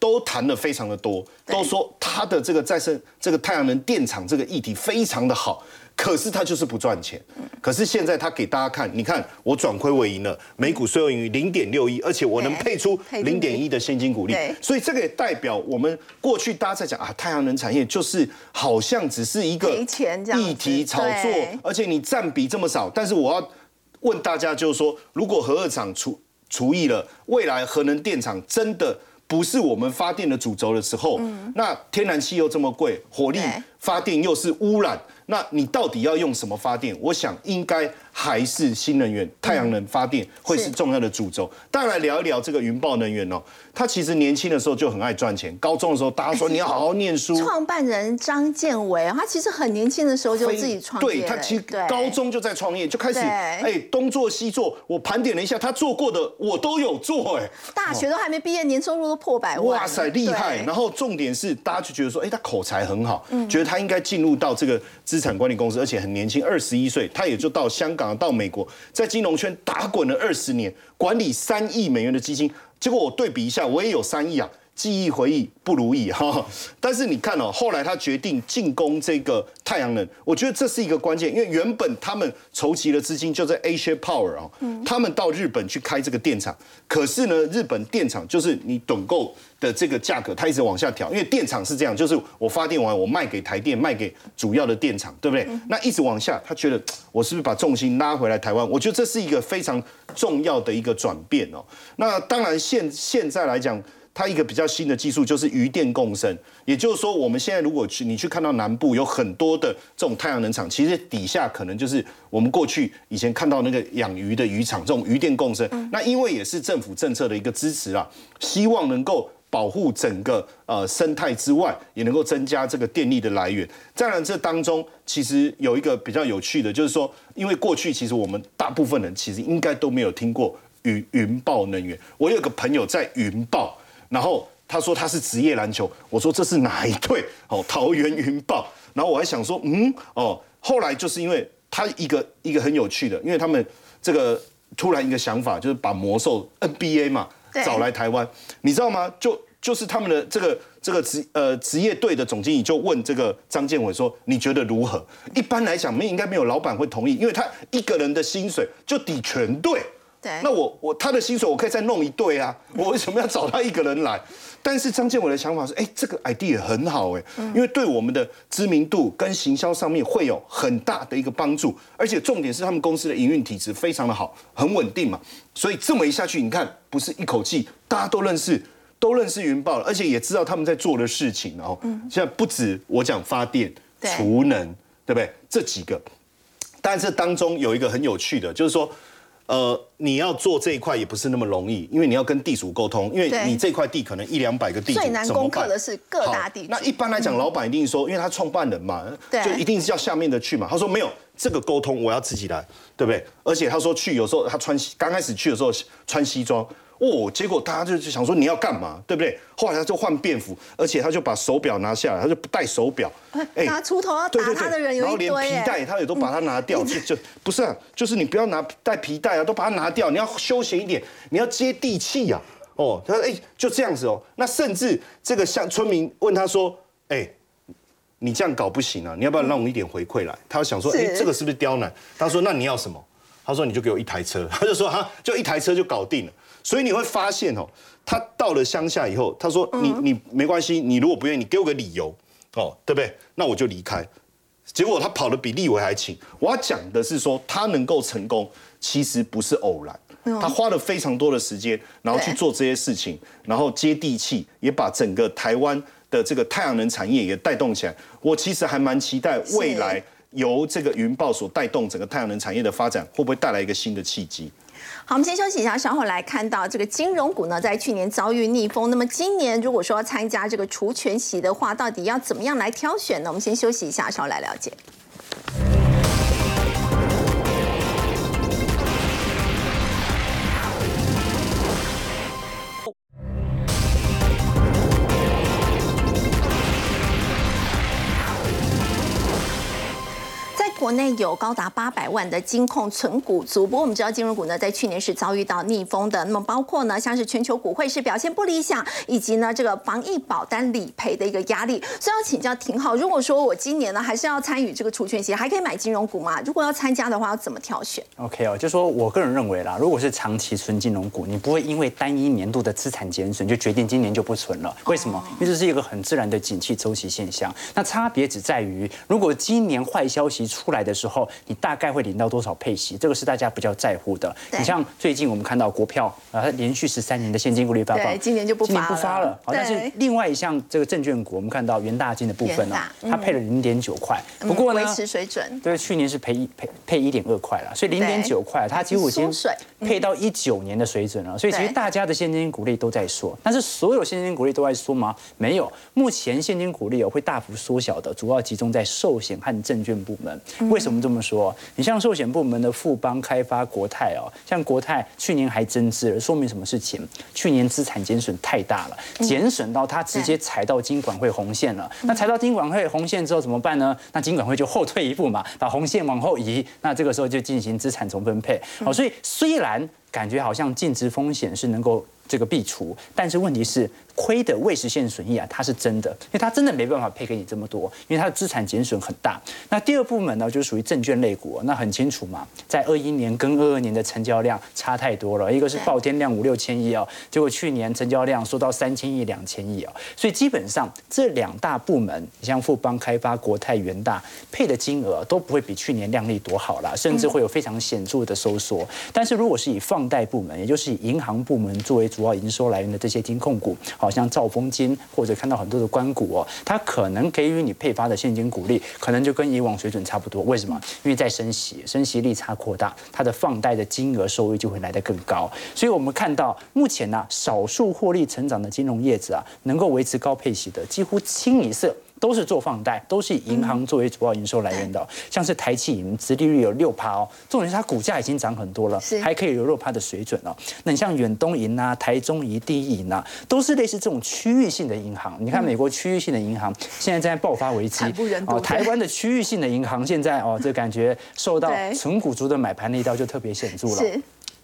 S2: 都谈的非常的多，都说它的这个再生这个太阳能电厂这个议题非常的好。可是它就是不赚钱。可是现在它给大家看，你看我转亏为盈了，每股税后盈余零点六一，而且我能配出零点一的现金股利。所以这个也代表我们过去大家在讲啊，太阳能产业就是好像只是一个议题炒作，而且你占比这么少。但是我要问大家，就是说，如果核二厂除除役了，未来核能电厂真的？不是我们发电的主轴的时候，那天然气又这么贵，火力发电又是污染。那你到底要用什么发电？我想应该还是新能源、太阳能发电会是重要的主轴。大家来，聊一聊这个云豹能源哦，他其实年轻的时候就很爱赚钱。高中的时候，大家说你要好好念书。
S1: 创办人张建伟，他其实很年轻的时候就自己创
S2: 业。对他其实高中就在创业，就开始哎东做西做。我盘点了一下，他做过的我都有做哎。
S1: 大学都还没毕业，年收入都破百万。哇塞，
S2: 厉害！然后重点是，大家就觉得说，哎，他口才很好，觉得他应该进入到这个。资产管理公司，而且很年轻，二十一岁，他也就到香港、到美国，在金融圈打滚了二十年，管理三亿美元的基金。结果我对比一下，我也有三亿啊，记忆回忆不如意 哈。但是你看哦，后来他决定进攻这个太阳能，我觉得这是一个关键，因为原本他们筹集的资金就在 Asia Power 哦，他们到日本去开这个电厂，可是呢，日本电厂就是你趸购的这个价格，它一直往下调，因为电厂是这样，就是我发电完我卖给台电，卖给主要的电厂，对不对？那一直往下，他觉得 我是不是把重心拉回来台湾？我觉得这是一个非常重要的一个转变哦。那当然现现在来讲。它一个比较新的技术就是余电共生，也就是说，我们现在如果去你去看到南部有很多的这种太阳能厂，其实底下可能就是我们过去以前看到那个养鱼的渔场，这种余电共生。那因为也是政府政策的一个支持啊，希望能够保护整个呃生态之外，也能够增加这个电力的来源。当然，这当中其实有一个比较有趣的，就是说，因为过去其实我们大部分人其实应该都没有听过云云豹能源。我有个朋友在云豹。然后他说他是职业篮球，我说这是哪一队？哦，桃园云豹。然后我还想说，嗯，哦，后来就是因为他一个一个很有趣的，因为他们这个突然一个想法，就是把魔兽 NBA 嘛找来台湾，你知道吗？就就是他们的这个这个职呃职业队的总经理就问这个张建伟说，你觉得如何？一般来讲，没应该没有老板会同意，因为他一个人的薪水就抵全队。那我我他的薪水我可以再弄一对啊，我为什么要找他一个人来？但是张建伟的想法是，哎，这个 idea 很好哎，因为对我们的知名度跟行销上面会有很大的一个帮助，而且重点是他们公司的营运体质非常的好，很稳定嘛，所以这么一下去，你看不是一口气大家都认识，都认识云豹了，而且也知道他们在做的事情哦。现在不止我讲发电、储能，对不对？这几个，但这当中有一个很有趣的，就是说。呃，你要做这一块也不是那么容易，因为你要跟地主沟通，因为你这块地可能一两百个地主，
S1: 最难攻克的是各大地主。
S2: 那一般来讲，老板一定说，因为他创办人嘛，就一定是叫下面的去嘛。他说没有这个沟通，我要自己来，对不对？而且他说去有时候他穿刚开始去的时候穿西装。哦，结果大家就就想说你要干嘛，对不对？后来他就换便服，而且他就把手表拿下来，他就不戴手表。
S1: 哎，拿锄头要打他的人有一堆。
S2: 然后连皮带他也都把它拿掉，就就不是啊，就是你不要拿带皮带啊，都把它拿掉。你要休闲一点，你要接地气呀。哦，他说哎，就这样子哦。那甚至这个像村民问他说，哎，你这样搞不行啊，你要不要让我一点回馈来？他想说，哎，这个是不是刁难？他说那你要什么？他说你就给我一台车。他就说哈，就一台车就搞定了。所以你会发现哦，他到了乡下以后，他说你你没关系，你如果不愿意，你给我个理由哦，对不对？那我就离开。结果他跑得比立伟还勤。我要讲的是说，他能够成功，其实不是偶然，他花了非常多的时间，然后去做这些事情，然后接地气，也把整个台湾的这个太阳能产业也带动起来。我其实还蛮期待未来由这个云豹所带动整个太阳能产业的发展，会不会带来一个新的契机？
S1: 好，我们先休息一下，稍后来看到这个金融股呢，在去年遭遇逆风。那么今年如果说参加这个除权息的话，到底要怎么样来挑选呢？我们先休息一下，稍后来了解。国内有高达八百万的金控存股族，不过我们知道金融股呢，在去年是遭遇到逆风的。那么包括呢，像是全球股汇是表现不理想，以及呢这个防疫保单理赔的一个压力。所以要请教挺好，如果说我今年呢还是要参与这个除权息，还可以买金融股吗？如果要参加的话，要怎么挑选
S3: ？OK 哦，就说我个人认为啦，如果是长期存金融股，你不会因为单一年度的资产减损就决定今年就不存了。为什么？因为这是一个很自然的景气周期现象。那差别只在于，如果今年坏消息出出来的时候，你大概会领到多少配息？这个是大家比较在乎的。你像最近我们看到国票啊，它连续十三年的现金股利发放，
S1: 今年就不
S3: 今年不发了。好，但是另外一项这个证券股，我们看到元大金的部分呢，它配了零点九块。不过呢，
S1: 维持水准。
S3: 对，去年是赔一赔配一点二块了，所以零点九块它几乎已经配到一九年的水准了。所以其实大家的现金股利都在缩，但是所有现金股利都在缩吗？没有，目前现金股利有会大幅缩小的，主要集中在寿险和证券部门。为什么？这么说，你像寿险部门的富邦开发、国泰哦，像国泰去年还增资了，说明什么事情？去年资产减损太大了，减损到它直接踩到金管会红线了。那踩到金管会红线之后怎么办呢？那金管会就后退一步嘛，把红线往后移，那这个时候就进行资产重分配。好，所以虽然感觉好像净值风险是能够这个避除，但是问题是。亏的未实现损益啊，它是真的，因为它真的没办法配给你这么多，因为它的资产减损很大。那第二部门呢，就属于证券类股，那很清楚嘛，在二一年跟二二年的成交量差太多了，一个是爆天量五六千亿哦，结果去年成交量缩到三千亿、两千亿哦，所以基本上这两大部门，像富邦开发、国泰、元大配的金额都不会比去年量力多好啦，甚至会有非常显著的收缩。但是如果是以放贷部门，也就是以银行部门作为主要营收来源的这些金控股，好像兆丰金或者看到很多的关股哦，它可能给予你配发的现金股利，可能就跟以往水准差不多。为什么？因为在升息，升息利差扩大，它的放贷的金额收益就会来得更高。所以我们看到目前呢，少数获利成长的金融业者啊，能够维持高配息的，几乎清一色。都是做放贷，都是以银行作为主要营收来源的，像是台企银，殖利率有六趴哦，重点是它股价已经涨很多了，还可以有六趴的水准哦。那你像远东银啊、台中银、第一银啊，都是类似这种区域性的银行。你看美国区域性的银行现在正在爆发危机
S1: 哦，
S3: 台湾的区域性的银行现在哦，这感觉受到纯股族的买盘那一刀就特别显著了。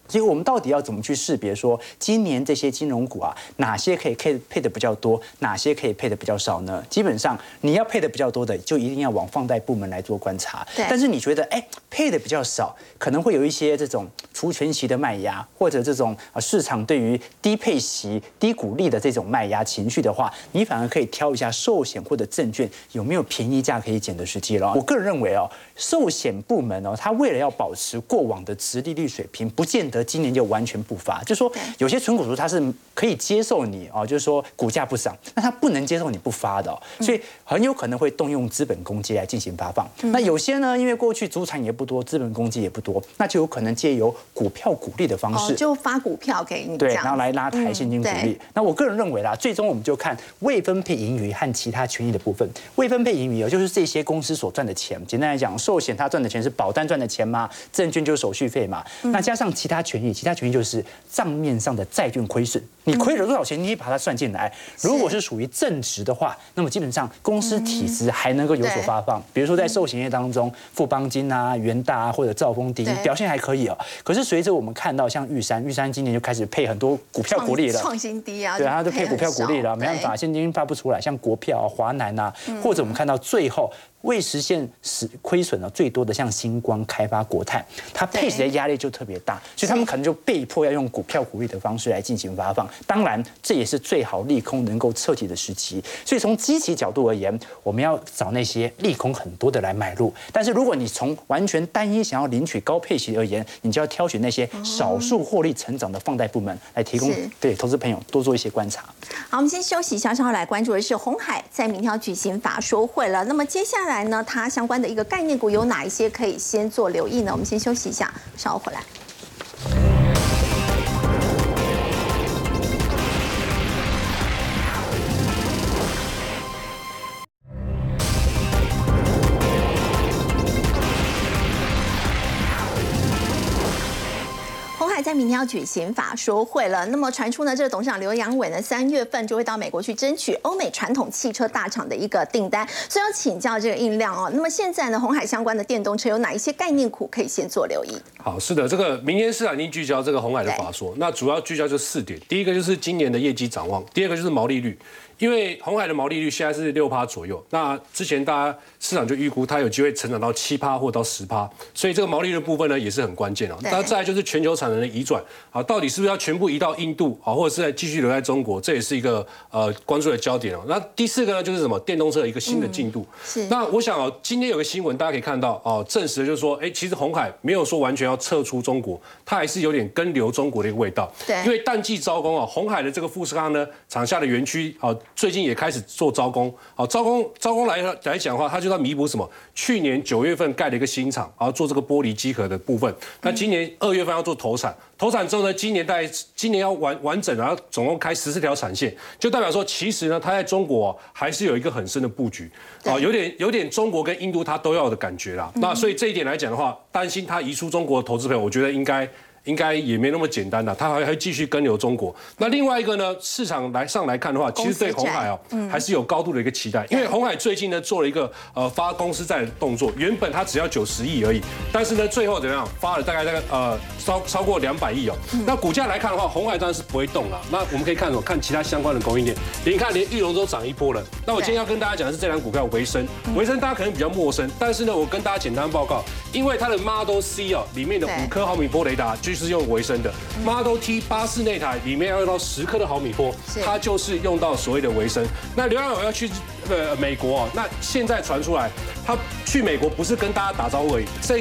S3: 所以我们到底要怎么去识别说今年这些金融股啊，哪些可以配配的比较多，哪些可以配的比较少呢？基本上你要配的比较多的，就一定要往放贷部门来做观察。但是你觉得哎，配的比较少，可能会有一些这种除权息的卖压，或者这种啊市场对于低配息、低股利的这种卖压情绪的话，你反而可以挑一下寿险或者证券有没有便宜价可以捡的时机了。我个人认为哦，寿险部门哦，它为了要保持过往的值利率水平，不见得。今年就完全不发，就说有些纯股族他是可以接受你哦，就是说股价不涨，那他不能接受你不发的，哦所以很有可能会动用资本公积来进行发放。那有些呢，因为过去资产也不多，资本公积也不多，那就有可能借由股票股利的方式，
S1: 就发股票给你，
S3: 对，然后来拉抬现金股利。那我个人认为啦，最终我们就看未分配盈余和其他权益的部分。未分配盈余哦，就是这些公司所赚的钱。简单来讲，寿险它赚的钱是保单赚的钱吗？证券就是手续费嘛。那加上其他。权益，其他权益就是账面上的债券亏损，你亏了多少钱，你也把它算进来。如果是属于正值的话，那么基本上公司体质还能够有所发放。比如说在寿险业当中，富邦金啊、元大啊或者兆丰金表现还可以哦。可是随着我们看到像玉山，玉山今年就开始配很多股票股利了，
S1: 创新低啊，
S3: 对啊，就配股票股利了，没办法，现金发不出来。像国票、华南啊，或者我们看到最后。未实现实亏损的最多的，像星光开发、国泰，它配息的压力就特别大，所以他们可能就被迫要用股票股利的方式来进行发放。当然，这也是最好利空能够彻底的时期。所以从积极角度而言，我们要找那些利空很多的来买入。但是如果你从完全单一想要领取高配息而言，你就要挑选那些少数获利成长的放贷部门来提供对投资朋友多做一些观察。
S1: 好，我们先休息一下，稍后来关注的是红海在明天要举行法说会了。那么接下来。来呢，它相关的一个概念股有哪一些可以先做留意呢？我们先休息一下，稍后回来。在明天要举行法说会了，那么传出呢，这个董事长刘阳伟呢，三月份就会到美国去争取欧美传统汽车大厂的一个订单，所以要请教这个印量哦。那么现在呢，红海相关的电动车有哪一些概念股可以先做留意？
S5: 好，是的，这个明天市场已经聚焦这个红海的法说，那主要聚焦就四点，第一个就是今年的业绩展望，第二个就是毛利率。因为红海的毛利率现在是六趴左右，那之前大家市场就预估它有机会成长到七趴或到十趴，所以这个毛利率部分呢也是很关键哦。那再来就是全球产能的移转啊，到底是不是要全部移到印度啊，或者是在继续留在中国，这也是一个呃关注的焦点哦。那第四个呢就是什么电动车的一个新的进度。
S1: 是。
S5: 那我想哦，今天有个新闻大家可以看到哦，证实的就是说，哎，其实红海没有说完全要撤出中国，它还是有点跟留中国的一个味道。
S1: 对。
S5: 因为淡季招工啊，红海的这个富士康呢厂下的园区啊，最近也开始。做招工，好招工招工来来讲的话，它就要弥补什么？去年九月份盖了一个新厂，然后做这个玻璃机壳的部分。那今年二月份要做投产，投产之后呢，今年在今年要完完整，然后总共开十四条产线，就代表说，其实呢，它在中国还是有一个很深的布局，啊，有点有点中国跟印度它都要的感觉啦。那所以这一点来讲的话，担心它移出中国的投资朋友，我觉得应该。应该也没那么简单的，它还会继续跟流中国。那另外一个呢，市场来上来看的话，其实对红海哦，还是有高度的一个期待，因为红海最近呢做了一个呃发公司债的动作，原本它只要九十亿而已，但是呢最后怎么样发了大概大概呃超超过两百亿哦。那股价来看的话，红海当然是不会动了。那我们可以看什么？看其他相关的供应链，你看连玉龙都涨一波了。那我今天要跟大家讲的是这两股票维生，维生大家可能比较陌生，但是呢，我跟大家简单报告，因为它的 Model C 哦里面的五颗毫米波雷达就是用维生的，Model T 巴士那台里面要用到十颗的毫米波，它就是用到所谓的维生。那刘耀友要去呃美国哦，那现在传出来他去美国不是跟大家打招呼而已，这